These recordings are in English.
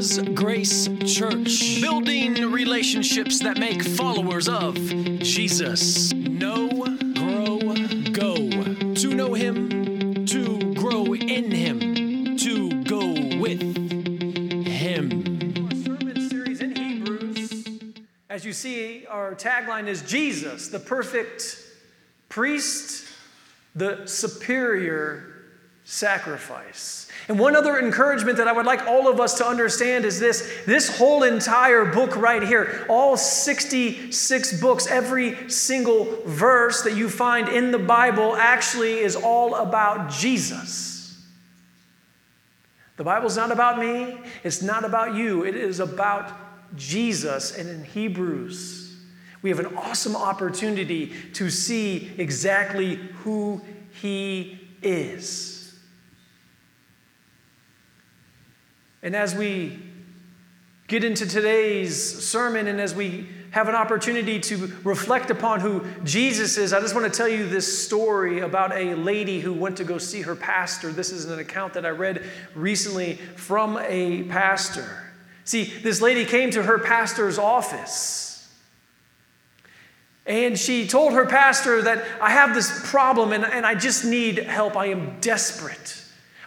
God's Grace Church, building relationships that make followers of Jesus. Know, grow, go. To know Him, to grow in Him, to go with Him. Our sermon series in Hebrews. As you see, our tagline is Jesus, the perfect priest, the superior sacrifice. And one other encouragement that I would like all of us to understand is this this whole entire book right here, all 66 books, every single verse that you find in the Bible actually is all about Jesus. The Bible's not about me, it's not about you, it is about Jesus. And in Hebrews, we have an awesome opportunity to see exactly who He is. And as we get into today's sermon and as we have an opportunity to reflect upon who Jesus is, I just want to tell you this story about a lady who went to go see her pastor. This is an account that I read recently from a pastor. See, this lady came to her pastor's office. And she told her pastor that I have this problem and, and I just need help. I am desperate.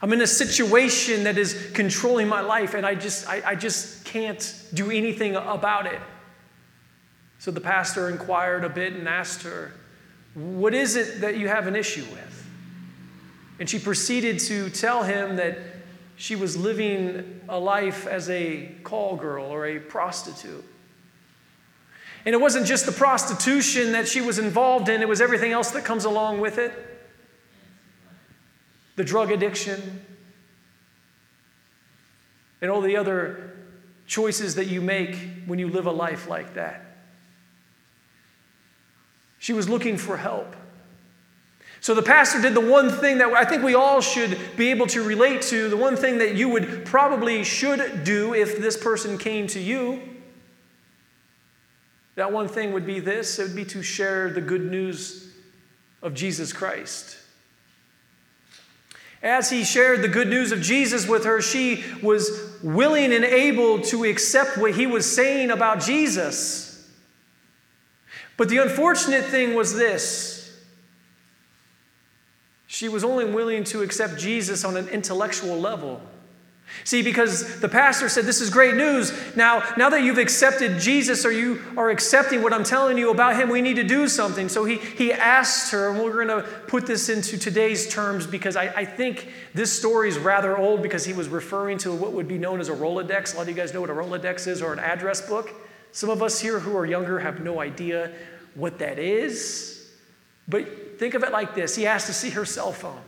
I'm in a situation that is controlling my life, and I just, I, I just can't do anything about it. So the pastor inquired a bit and asked her, What is it that you have an issue with? And she proceeded to tell him that she was living a life as a call girl or a prostitute. And it wasn't just the prostitution that she was involved in, it was everything else that comes along with it the drug addiction, and all the other choices that you make when you live a life like that. She was looking for help. So the pastor did the one thing that I think we all should be able to relate to, the one thing that you would probably should do if this person came to you. That one thing would be this it would be to share the good news of Jesus Christ. As he shared the good news of Jesus with her, she was willing and able to accept what he was saying about Jesus. But the unfortunate thing was this she was only willing to accept Jesus on an intellectual level. See, because the pastor said, This is great news. Now, now that you've accepted Jesus or you are accepting what I'm telling you about him, we need to do something. So he, he asked her, and we're going to put this into today's terms because I, I think this story is rather old because he was referring to what would be known as a Rolodex. A lot of you guys know what a Rolodex is or an address book. Some of us here who are younger have no idea what that is. But think of it like this He asked to see her cell phone.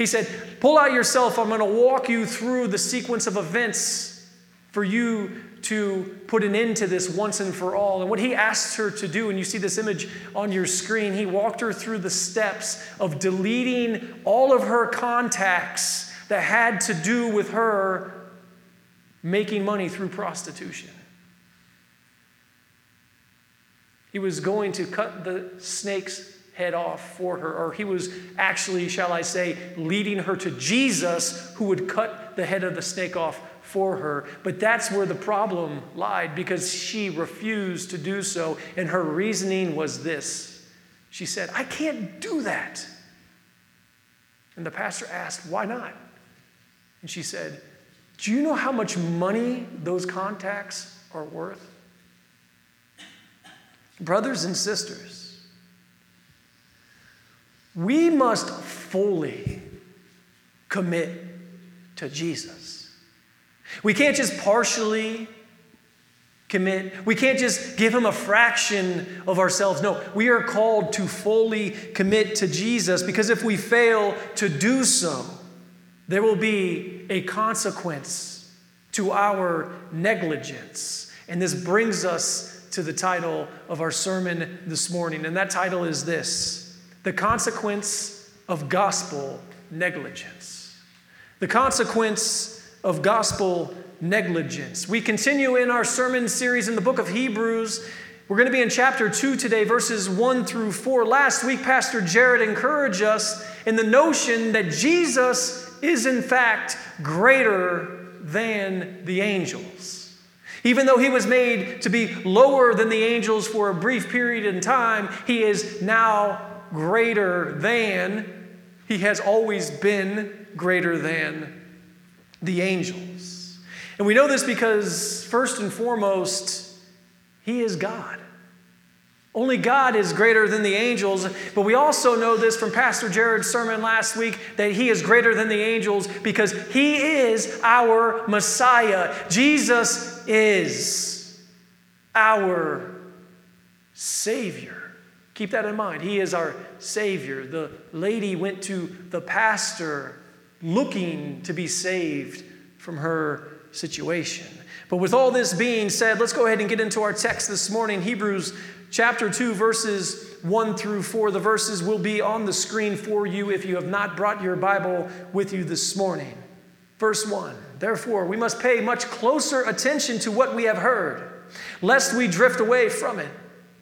He said, Pull out your cell phone. I'm going to walk you through the sequence of events for you to put an end to this once and for all. And what he asked her to do, and you see this image on your screen, he walked her through the steps of deleting all of her contacts that had to do with her making money through prostitution. He was going to cut the snake's head off for her, or he was actually, shall I say, leading her to Jesus, who would cut the head of the snake off for her. But that's where the problem lied because she refused to do so, and her reasoning was this She said, I can't do that. And the pastor asked, Why not? And she said, Do you know how much money those contacts are worth? Brothers and sisters, we must fully commit to Jesus. We can't just partially commit. We can't just give him a fraction of ourselves. No, we are called to fully commit to Jesus because if we fail to do so, there will be a consequence to our negligence. And this brings us to the title of our sermon this morning. And that title is this the consequence of gospel negligence. The consequence of gospel negligence. We continue in our sermon series in the book of Hebrews. We're going to be in chapter 2 today, verses 1 through 4. Last week, Pastor Jared encouraged us in the notion that Jesus is, in fact, greater than the angels. Even though he was made to be lower than the angels for a brief period in time, he is now greater than, he has always been greater than the angels. And we know this because, first and foremost, he is God. Only God is greater than the angels, but we also know this from Pastor Jared's sermon last week that he is greater than the angels because he is our Messiah. Jesus is our Savior. Keep that in mind. He is our Savior. The lady went to the pastor looking to be saved from her situation. But with all this being said, let's go ahead and get into our text this morning Hebrews chapter 2, verses 1 through 4. The verses will be on the screen for you if you have not brought your Bible with you this morning. Verse 1 Therefore, we must pay much closer attention to what we have heard, lest we drift away from it.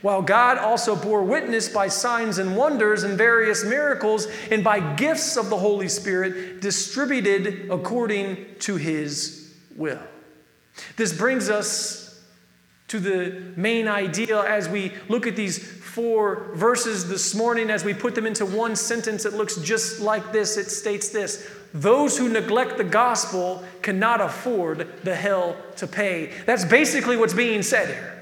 While God also bore witness by signs and wonders and various miracles and by gifts of the Holy Spirit distributed according to his will. This brings us to the main idea as we look at these four verses this morning, as we put them into one sentence, it looks just like this. It states this those who neglect the gospel cannot afford the hell to pay. That's basically what's being said here.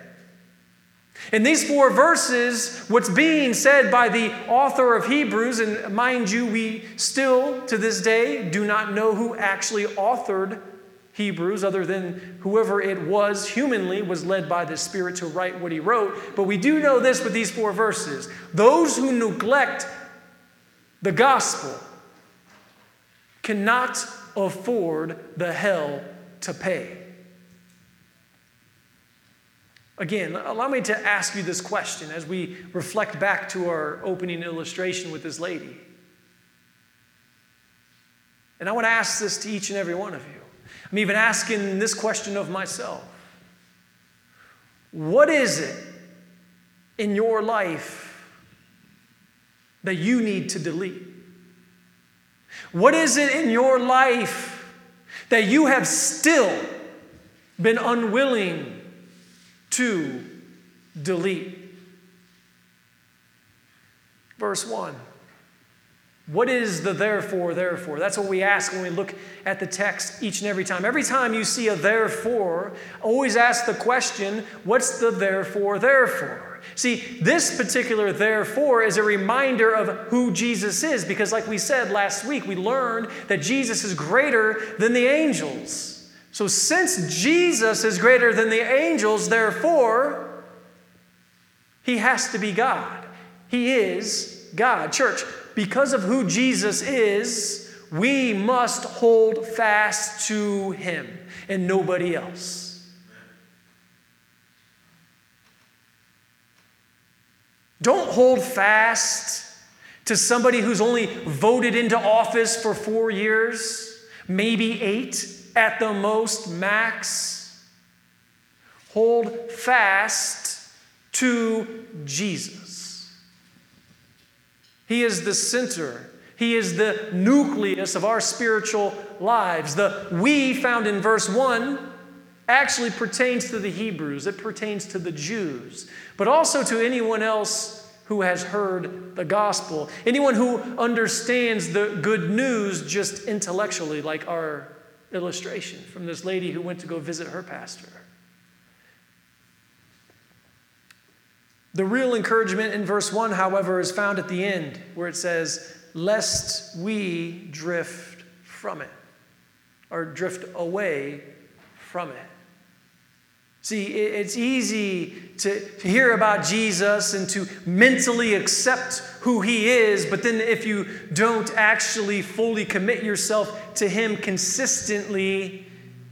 In these four verses, what's being said by the author of Hebrews, and mind you, we still to this day do not know who actually authored Hebrews, other than whoever it was humanly was led by the Spirit to write what he wrote. But we do know this with these four verses those who neglect the gospel cannot afford the hell to pay. Again, allow me to ask you this question as we reflect back to our opening illustration with this lady. And I want to ask this to each and every one of you. I'm even asking this question of myself What is it in your life that you need to delete? What is it in your life that you have still been unwilling to delete? Verse 1. What is the therefore, therefore? That's what we ask when we look at the text each and every time. Every time you see a therefore, always ask the question, what's the therefore, therefore? See, this particular therefore is a reminder of who Jesus is, because, like we said last week, we learned that Jesus is greater than the angels. So, since Jesus is greater than the angels, therefore, he has to be God. He is God. Church, because of who Jesus is, we must hold fast to him and nobody else. Don't hold fast to somebody who's only voted into office for four years, maybe eight at the most, max. Hold fast to Jesus. He is the center. He is the nucleus of our spiritual lives. The we found in verse 1 actually pertains to the Hebrews, it pertains to the Jews, but also to anyone else who has heard the gospel, anyone who understands the good news just intellectually, like our illustration from this lady who went to go visit her pastor. The real encouragement in verse 1, however, is found at the end where it says, Lest we drift from it, or drift away from it. See, it's easy to, hear about Jesus and to mentally accept who he is, but then if you don't actually fully commit yourself to him consistently,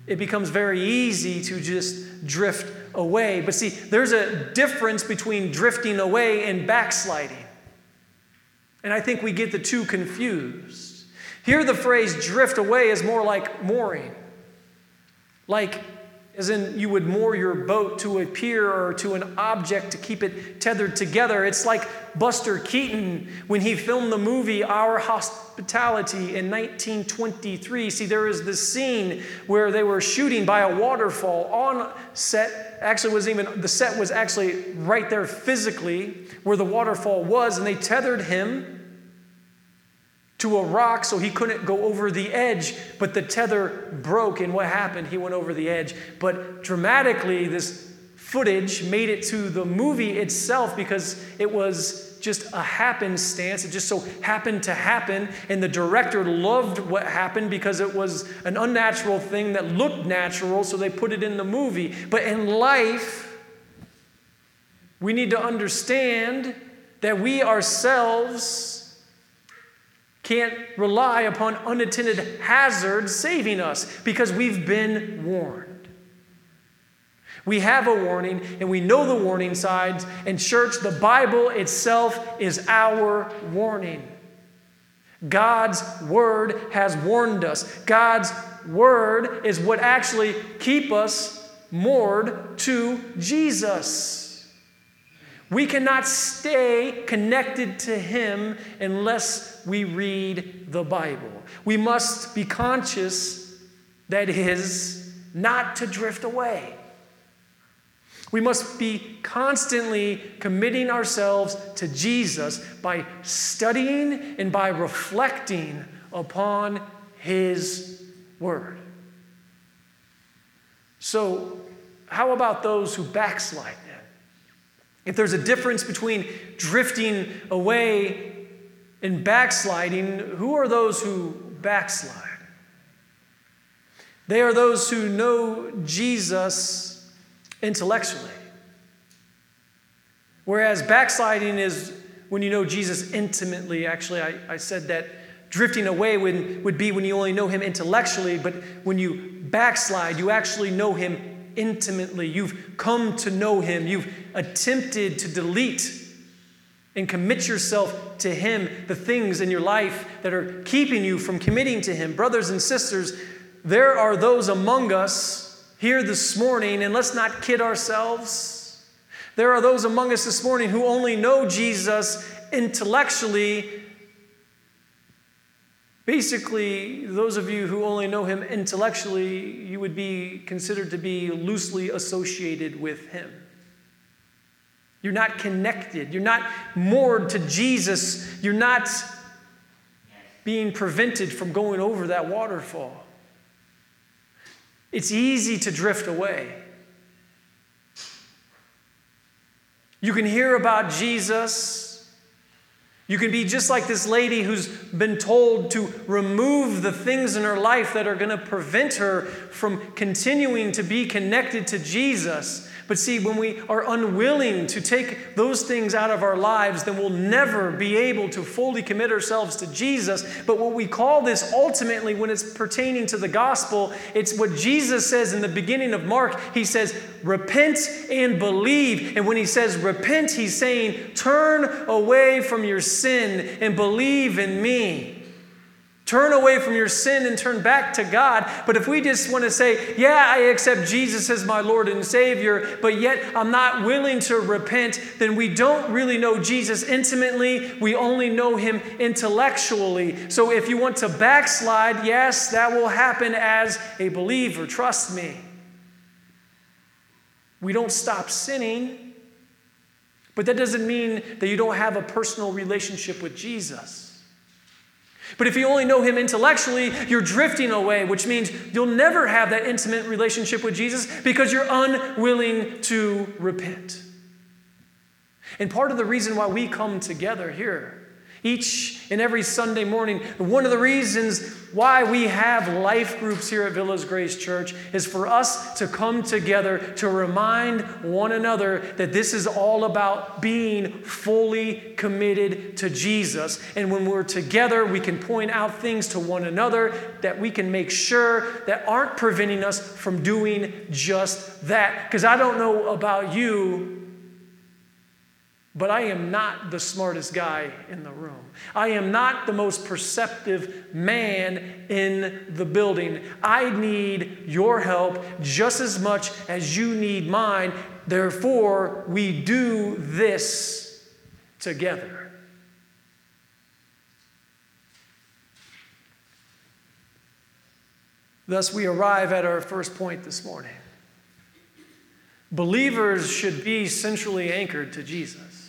it becomes very easy to just drift away. But see, there's a difference between drifting away and backsliding. And I think we get the two confused. Here, the phrase drift away is more like mooring. Like, as in you would moor your boat to a pier or to an object to keep it tethered together. It's like Buster Keaton when he filmed the movie Our Hospitality in 1923. See, there is this scene where they were shooting by a waterfall on set. Actually, was even the set was actually right there physically where the waterfall was, and they tethered him to a rock so he couldn't go over the edge, but the tether broke, and what happened? He went over the edge. But dramatically, this footage made it to the movie itself because it was just a happenstance. It just so happened to happen, and the director loved what happened because it was an unnatural thing that looked natural, so they put it in the movie. But in life, we need to understand that we ourselves can't rely upon unattended hazards saving us because we've been warned. We have a warning and we know the warning signs. And, church, the Bible itself is our warning. God's word has warned us. God's word is what actually keep us moored to Jesus. We cannot stay connected to Him unless we read the Bible. We must be conscious, that is, not to drift away. We must be constantly committing ourselves to Jesus by studying and by reflecting upon His Word. So, how about those who backslide? If there's a difference between drifting away and backsliding, who are those who backslide? They are those who know Jesus intellectually. Whereas backsliding is when you know Jesus intimately. Actually, I, I said that drifting away would, would be when you only know him intellectually, but when you backslide, you actually know him intimately. You've come to know Him. You've attempted to delete and commit yourself to Him, the things in your life that are keeping you from committing to Him. Brothers and sisters, there are those among us here this morning, and let's not kid ourselves. There are those among us this morning who only know Jesus intellectually Basically, those of you who only know him intellectually, you would be considered to be loosely associated with him. You're not connected. You're not moored to Jesus. You're not being prevented from going over that waterfall. It's easy to drift away. You can hear about Jesus you can be just like this lady who's been told to remove the things in her life that are going to prevent her from continuing to be connected to Jesus. But see, when we are unwilling to take those things out of our lives, then we'll never be able to fully commit ourselves to Jesus. But what we call this ultimately, when it's pertaining to the gospel, it's what Jesus says in the beginning of Mark. He says, Repent and believe. And when he says repent, he's saying, Turn away from your sin and believe in me. Turn away from your sin and turn back to God. But if we just want to say, yeah, I accept Jesus as my Lord and Savior, but yet I'm not willing to repent, then we don't really know Jesus intimately. We only know him intellectually. So if you want to backslide, yes, that will happen as a believer. Trust me. We don't stop sinning, but that doesn't mean that you don't have a personal relationship with Jesus. But if you only know him intellectually, you're drifting away, which means you'll never have that intimate relationship with Jesus because you're unwilling to repent. And part of the reason why we come together here each and every Sunday morning. One of the reasons why we have life groups here at Villas Grace Church is for us to come together to remind one another that this is all about being fully committed to Jesus. And when we're together, we can point out things to one another that we can make sure that aren't preventing us from doing just that. Because I don't know about you, but I am not the smartest guy in the room. I am not the most perceptive man in the building. I need your help just as much as you need mine. Therefore, we do this together. Thus, we arrive at our first point this morning. Believers should be centrally anchored to Jesus.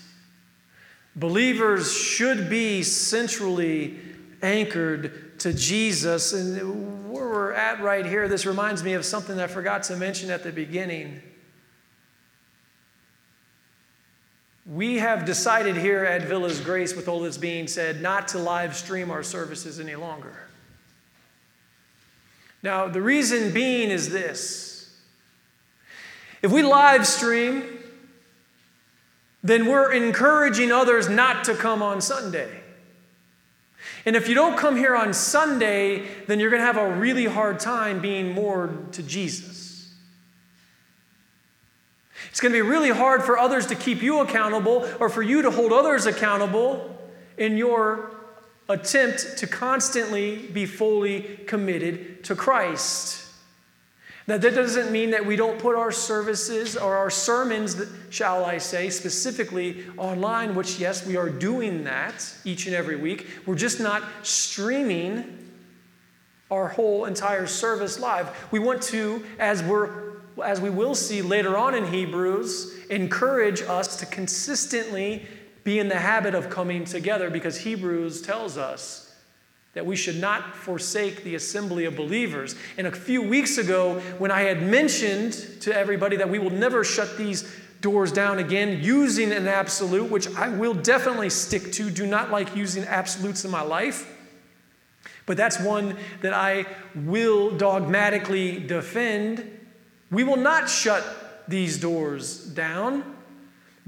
Believers should be centrally anchored to Jesus. And where we're at right here, this reminds me of something I forgot to mention at the beginning. We have decided here at Villa's Grace, with all this being said, not to live stream our services any longer. Now, the reason being is this if we live stream, then we're encouraging others not to come on Sunday. And if you don't come here on Sunday, then you're going to have a really hard time being more to Jesus. It's going to be really hard for others to keep you accountable or for you to hold others accountable in your attempt to constantly be fully committed to Christ. Now, that doesn't mean that we don't put our services or our sermons, shall I say, specifically online, which, yes, we are doing that each and every week. We're just not streaming our whole entire service live. We want to, as we're as we will see later on in Hebrews, encourage us to consistently be in the habit of coming together because Hebrews tells us that we should not forsake the assembly of believers. And a few weeks ago, when I had mentioned to everybody that we will never shut these doors down again using an absolute, which I will definitely stick to, do not like using absolutes in my life. But that's one that I will dogmatically defend. We will not shut these doors down.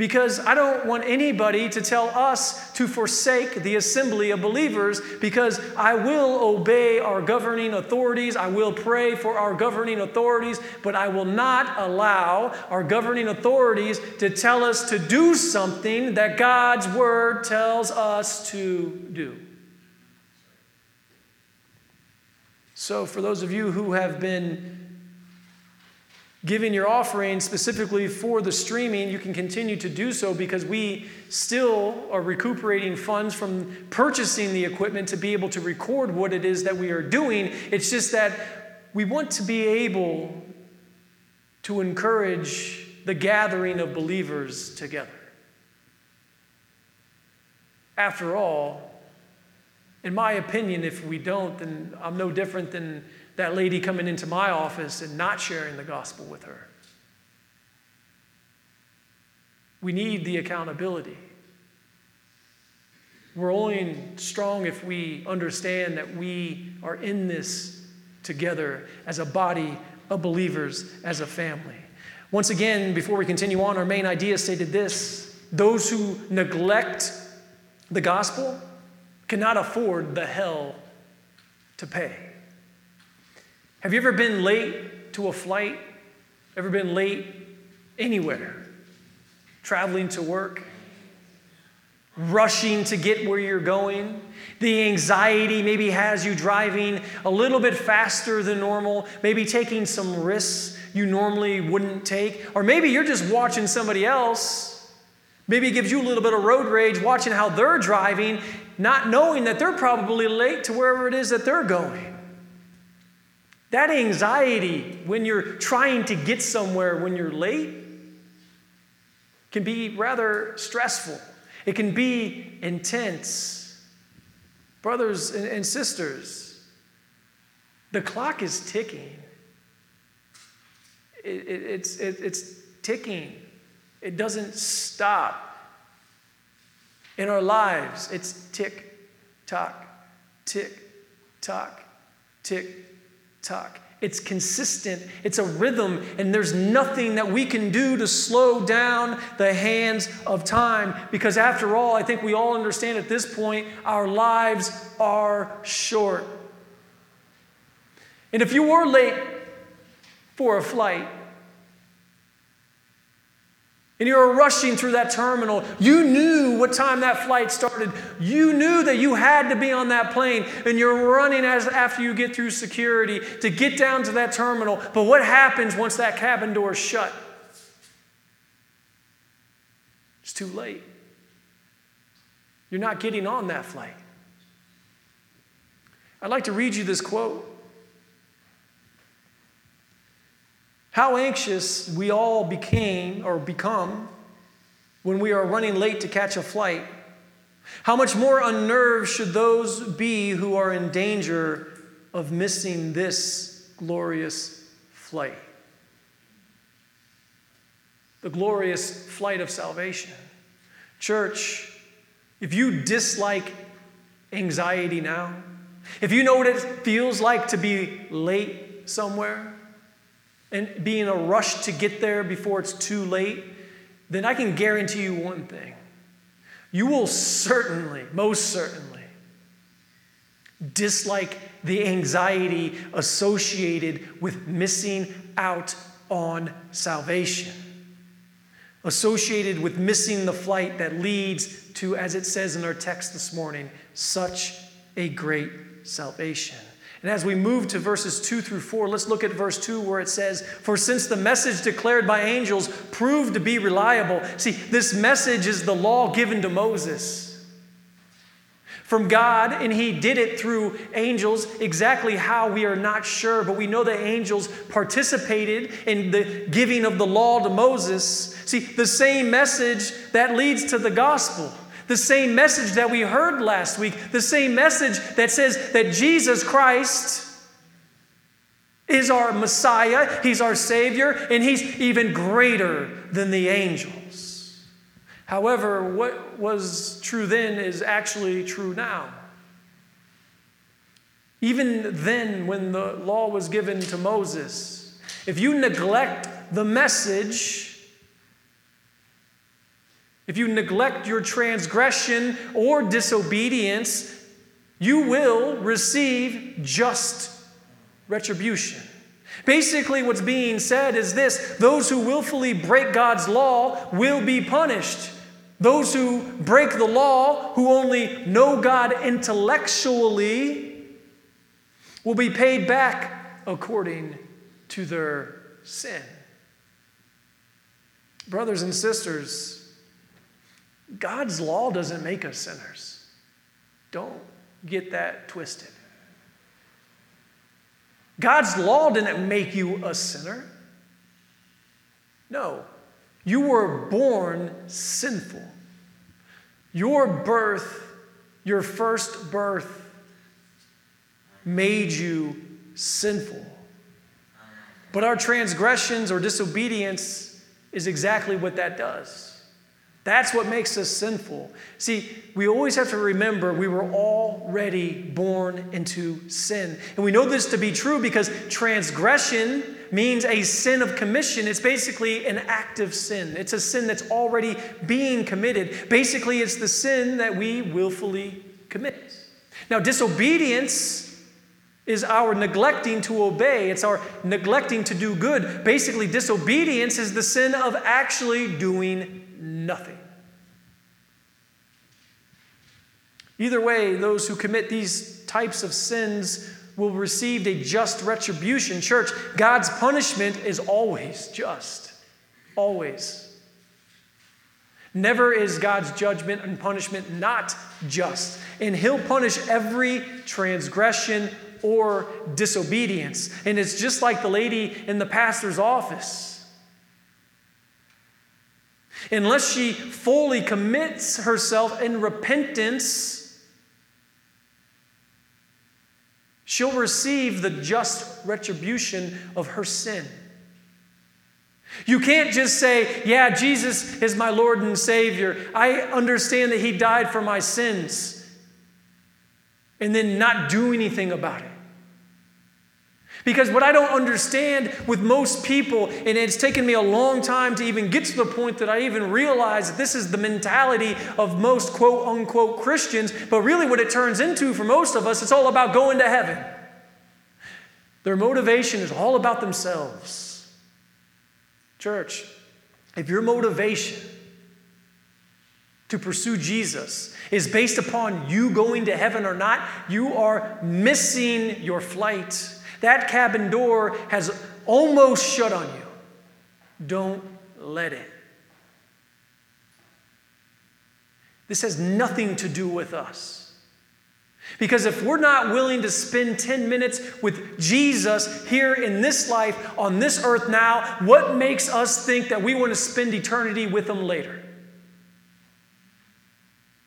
Because I don't want anybody to tell us to forsake the assembly of believers because I will obey our governing authorities. I will pray for our governing authorities, but I will not allow our governing authorities to tell us to do something that God's word tells us to do. So, for those of you who have been giving your offering specifically for the streaming, you can continue to do so because we still are recuperating funds from purchasing the equipment to be able to record what it is that we are doing. It's just that we want to be able to encourage the gathering of believers together. After all, in my opinion, if we don't, then I'm no different than that lady coming into my office and not sharing the gospel with her. We need the accountability. We're only strong if we understand that we are in this together as a body of believers, as a family. Once again, before we continue on, our main idea stated this those who neglect the gospel cannot afford the hell to pay. Have you ever been late to a flight? Ever been late anywhere? Traveling to work? Rushing to get where you're going? The anxiety maybe has you driving a little bit faster than normal, maybe taking some risks you normally wouldn't take, or maybe you're just watching somebody else. Maybe it gives you a little bit of road rage watching how they're driving, not knowing that they're probably late to wherever it is that they're going. That anxiety when you're trying to get somewhere when you're late can be rather stressful. It can be intense. Brothers and sisters, the clock is ticking. It, it, it's, it, it's ticking, it doesn't stop. In our lives, it's tick, tock, tick, tock, tick, tuck. It's consistent, it's a rhythm, and there's nothing that we can do to slow down the hands of time because, after all, I think we all understand at this point our lives are short. And if you were late for a flight, and you were rushing through that terminal. You knew what time that flight started. You knew that you had to be on that plane, and you're running as after you get through security to get down to that terminal. But what happens once that cabin door is shut? It's too late. You're not getting on that flight. I'd like to read you this quote. How anxious we all became or become when we are running late to catch a flight. How much more unnerved should those be who are in danger of missing this glorious flight? The glorious flight of salvation. Church, if you dislike anxiety now, if you know what it feels like to be late somewhere, and be in a rush to get there before it's too late, then I can guarantee you one thing. You will certainly, most certainly, dislike the anxiety associated with missing out on salvation, associated with missing the flight that leads to, as it says in our text this morning, such a great salvation. And as we move to verses 2 through 4, let's look at verse 2 where it says, For since the message declared by angels proved to be reliable, see, this message is the law given to Moses from God, and he did it through angels. Exactly how we are not sure, but we know that angels participated in the giving of the law to Moses. See, the same message that leads to the gospel. The same message that we heard last week, the same message that says that Jesus Christ is our Messiah, He's our Savior, and He's even greater than the angels. However, what was true then is actually true now. Even then, when the law was given to Moses, if you neglect the message, if you neglect your transgression or disobedience, you will receive just retribution. Basically, what's being said is this those who willfully break God's law will be punished. Those who break the law, who only know God intellectually, will be paid back according to their sin. Brothers and sisters, God's law doesn't make us sinners. Don't get that twisted. God's law didn't make you a sinner. No, you were born sinful. Your birth, your first birth, made you sinful. But our transgressions or disobedience is exactly what that does. That's what makes us sinful. See, we always have to remember we were already born into sin. And we know this to be true because transgression means a sin of commission. It's basically an active sin, it's a sin that's already being committed. Basically, it's the sin that we willfully commit. Now, disobedience is our neglecting to obey. It's our neglecting to do good. Basically, disobedience is the sin of actually doing nothing. Either way, those who commit these types of sins will receive a just retribution. Church, God's punishment is always just. Always. Never is God's judgment and punishment not just. And He'll punish every transgression or disobedience. And it's just like the lady in the pastor's office. Unless she fully commits herself in repentance, she'll receive the just retribution of her sin. You can't just say, Yeah, Jesus is my Lord and Savior. I understand that He died for my sins, and then not do anything about it. Because what I don't understand with most people, and it's taken me a long time to even get to the point that I even realize that this is the mentality of most quote unquote Christians, but really what it turns into for most of us, it's all about going to heaven. Their motivation is all about themselves. Church, if your motivation to pursue Jesus is based upon you going to heaven or not, you are missing your flight. That cabin door has almost shut on you. Don't let it. This has nothing to do with us. Because if we're not willing to spend 10 minutes with Jesus here in this life, on this earth now, what makes us think that we want to spend eternity with Him later?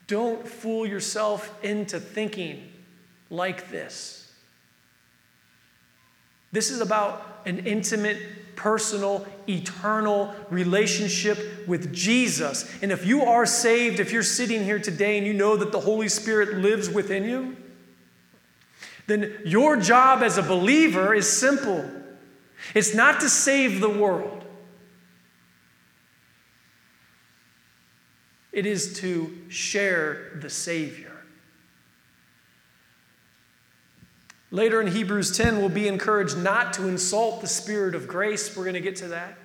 Don't fool yourself into thinking like this. This is about an intimate, personal, eternal relationship with Jesus. And if you are saved, if you're sitting here today and you know that the Holy Spirit lives within you, then your job as a believer is simple it's not to save the world, it is to share the Savior. Later in Hebrews 10, we'll be encouraged not to insult the Spirit of grace. We're going to get to that.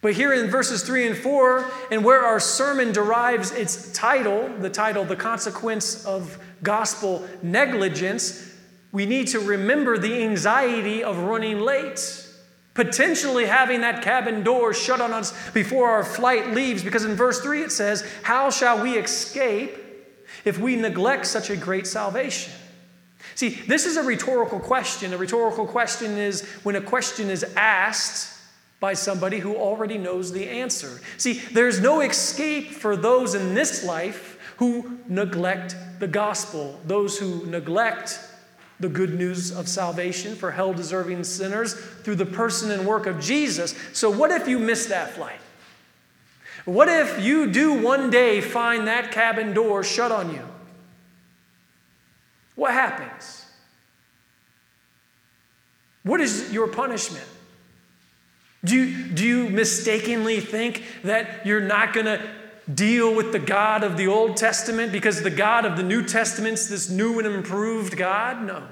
But here in verses 3 and 4, and where our sermon derives its title, the title, The Consequence of Gospel Negligence, we need to remember the anxiety of running late. Potentially having that cabin door shut on us before our flight leaves, because in verse 3 it says, How shall we escape if we neglect such a great salvation? See, this is a rhetorical question. A rhetorical question is when a question is asked by somebody who already knows the answer. See, there's no escape for those in this life who neglect the gospel, those who neglect the good news of salvation for hell deserving sinners through the person and work of Jesus. So, what if you miss that flight? What if you do one day find that cabin door shut on you? What happens? What is your punishment? Do you, do you mistakenly think that you're not going to deal with the God of the Old Testament because the God of the New Testament's this new and improved God? No.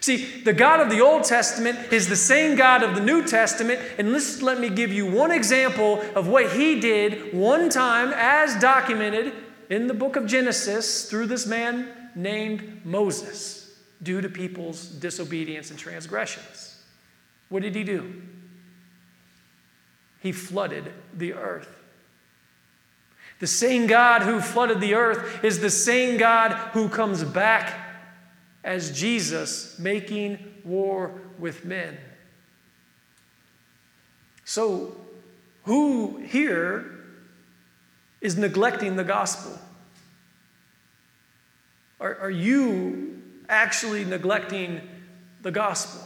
See, the God of the Old Testament is the same God of the New Testament, and let's, let me give you one example of what he did one time as documented in the book of Genesis through this man named Moses due to people's disobedience and transgressions. What did he do? He flooded the earth. The same God who flooded the earth is the same God who comes back as Jesus making war with men. So, who here is neglecting the gospel? Are, are you actually neglecting the gospel?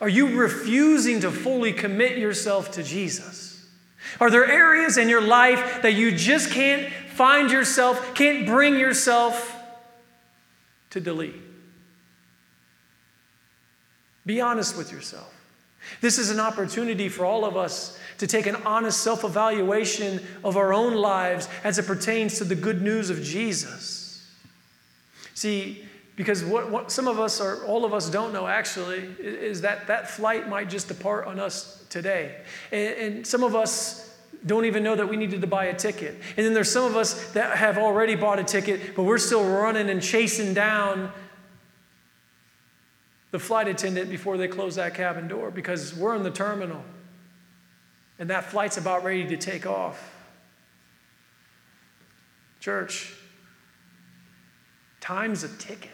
Are you refusing to fully commit yourself to Jesus? Are there areas in your life that you just can't find yourself, can't bring yourself to delete? Be honest with yourself. This is an opportunity for all of us to take an honest self evaluation of our own lives as it pertains to the good news of Jesus. See, because what, what some of us are, all of us don't know actually is that that flight might just depart on us today. And, and some of us don't even know that we needed to buy a ticket. And then there's some of us that have already bought a ticket, but we're still running and chasing down the flight attendant before they close that cabin door because we're in the terminal and that flight's about ready to take off. Church, time's a ticking.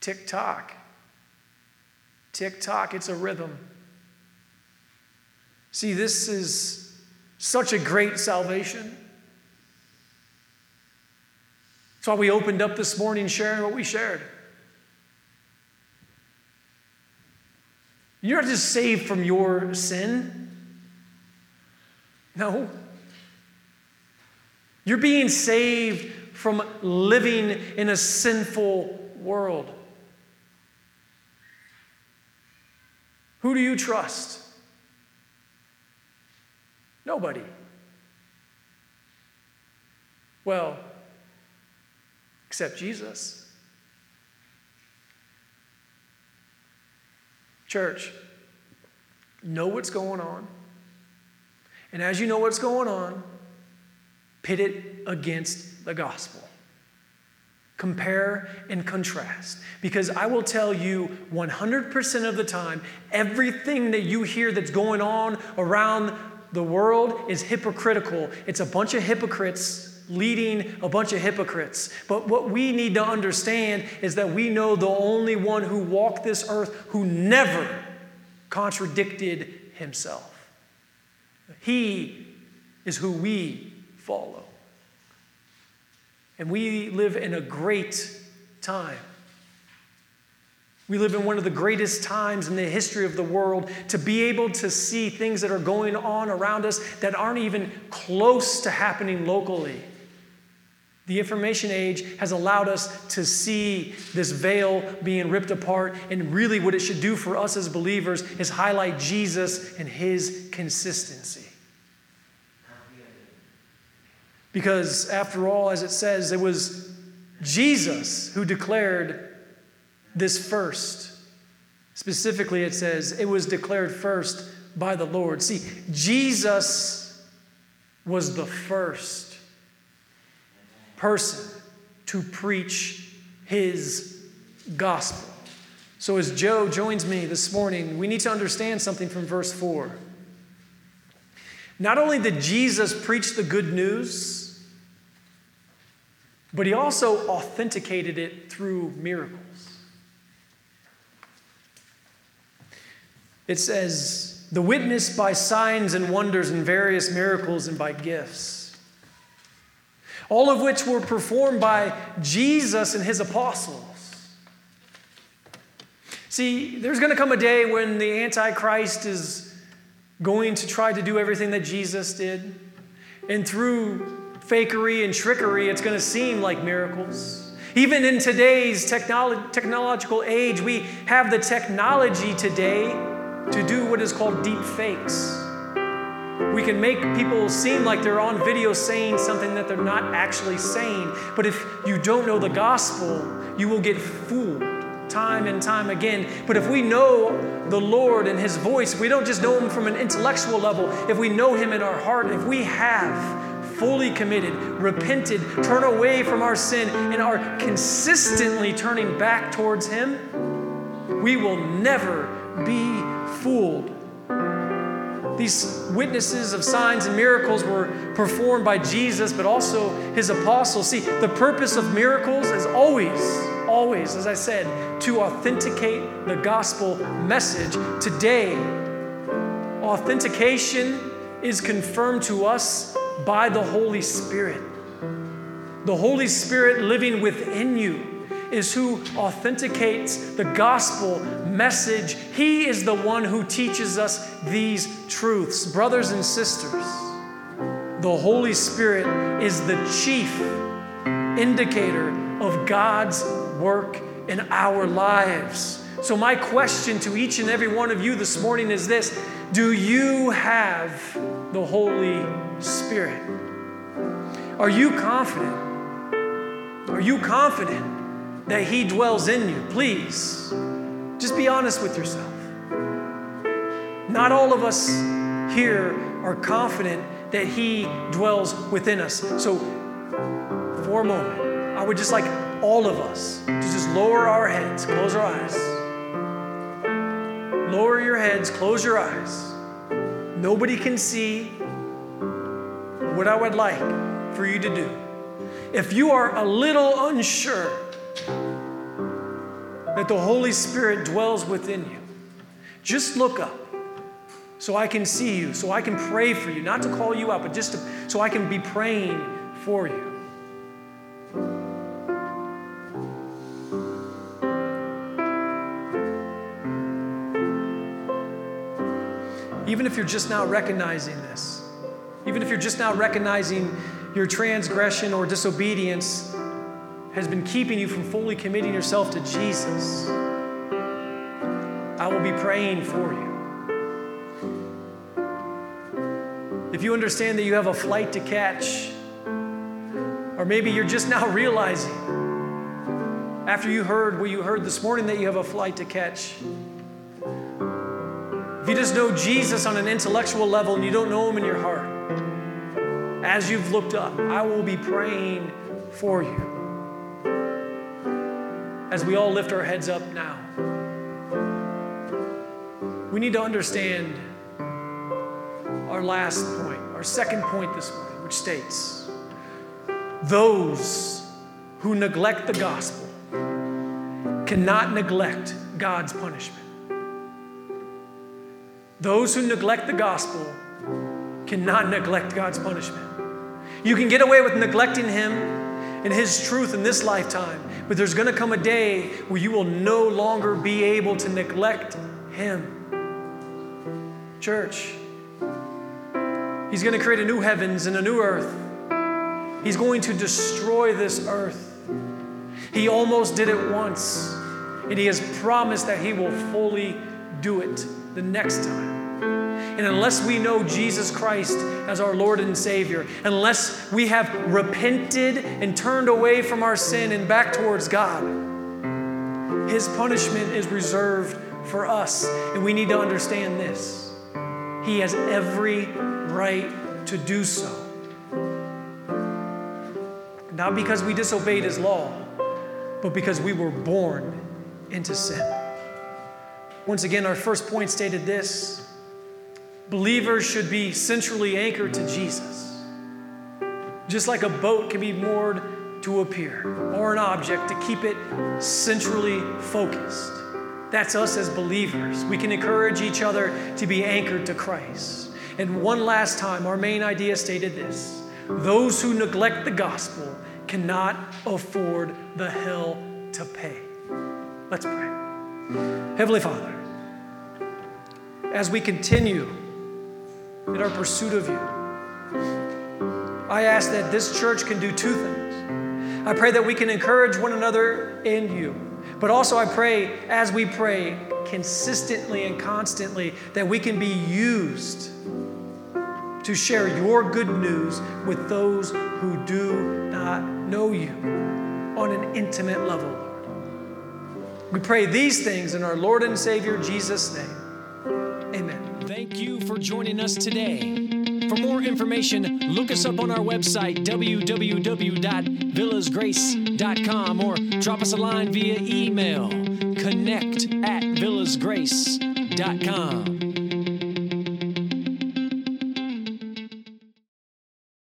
Tick tock. Tick tock, it's a rhythm. See, this is such a great salvation. That's why we opened up this morning sharing what we shared. You're not just saved from your sin. No. You're being saved from living in a sinful world. Who do you trust? Nobody. Well, except Jesus. Church, know what's going on. And as you know what's going on, pit it against the gospel. Compare and contrast. Because I will tell you 100% of the time, everything that you hear that's going on around the world is hypocritical. It's a bunch of hypocrites leading a bunch of hypocrites. But what we need to understand is that we know the only one who walked this earth who never contradicted himself. He is who we follow. And we live in a great time. We live in one of the greatest times in the history of the world to be able to see things that are going on around us that aren't even close to happening locally. The information age has allowed us to see this veil being ripped apart, and really, what it should do for us as believers is highlight Jesus and his consistency. Because, after all, as it says, it was Jesus who declared this first. Specifically, it says it was declared first by the Lord. See, Jesus was the first person to preach his gospel. So, as Joe joins me this morning, we need to understand something from verse 4. Not only did Jesus preach the good news, but he also authenticated it through miracles. It says, the witness by signs and wonders and various miracles and by gifts, all of which were performed by Jesus and his apostles. See, there's going to come a day when the Antichrist is going to try to do everything that Jesus did. And through fakery and trickery, it's going to seem like miracles. Even in today's technolo- technological age, we have the technology today to do what is called deep fakes. We can make people seem like they're on video saying something that they're not actually saying. But if you don't know the gospel, you will get fooled time and time again. But if we know the Lord and His voice, we don't just know Him from an intellectual level, if we know Him in our heart, if we have fully committed, repented, turn away from our sin, and are consistently turning back towards Him, we will never be fooled. These witnesses of signs and miracles were performed by Jesus, but also his apostles. See, the purpose of miracles is always, always, as I said, to authenticate the gospel message. Today, authentication is confirmed to us by the Holy Spirit. The Holy Spirit living within you is who authenticates the gospel message. He is the one who teaches us these truths. Brothers and sisters, the Holy Spirit is the chief indicator of God's work in our lives. So, my question to each and every one of you this morning is this Do you have the Holy Spirit. Are you confident? Are you confident that He dwells in you? Please, just be honest with yourself. Not all of us here are confident that He dwells within us. So, for a moment, I would just like all of us to just lower our heads, close our eyes. Lower your heads, close your eyes. Nobody can see what I would like for you to do. If you are a little unsure that the Holy Spirit dwells within you, just look up so I can see you, so I can pray for you, not to call you out, but just to, so I can be praying for you. Even if you're just now recognizing this, even if you're just now recognizing your transgression or disobedience has been keeping you from fully committing yourself to Jesus, I will be praying for you. If you understand that you have a flight to catch, or maybe you're just now realizing after you heard what you heard this morning that you have a flight to catch, If you just know Jesus on an intellectual level and you don't know him in your heart, as you've looked up, I will be praying for you. As we all lift our heads up now, we need to understand our last point, our second point this morning, which states those who neglect the gospel cannot neglect God's punishment. Those who neglect the gospel cannot neglect God's punishment. You can get away with neglecting Him and His truth in this lifetime, but there's going to come a day where you will no longer be able to neglect Him. Church, He's going to create a new heavens and a new earth. He's going to destroy this earth. He almost did it once, and He has promised that He will fully do it the next time. And unless we know Jesus Christ as our Lord and Savior, unless we have repented and turned away from our sin and back towards God, His punishment is reserved for us. And we need to understand this. He has every right to do so. Not because we disobeyed His law, but because we were born into sin. Once again, our first point stated this believers should be centrally anchored to Jesus. Just like a boat can be moored to a pier or an object to keep it centrally focused. That's us as believers. We can encourage each other to be anchored to Christ. And one last time, our main idea stated this those who neglect the gospel cannot afford the hell to pay. Let's pray. Heavenly Father, as we continue in our pursuit of you, I ask that this church can do two things. I pray that we can encourage one another in you, but also I pray, as we pray, consistently and constantly, that we can be used to share your good news with those who do not know you on an intimate level. We pray these things in our Lord and Savior Jesus' name. Amen. Thank you for joining us today. For more information, look us up on our website, www.villasgrace.com, or drop us a line via email, connect at villasgrace.com.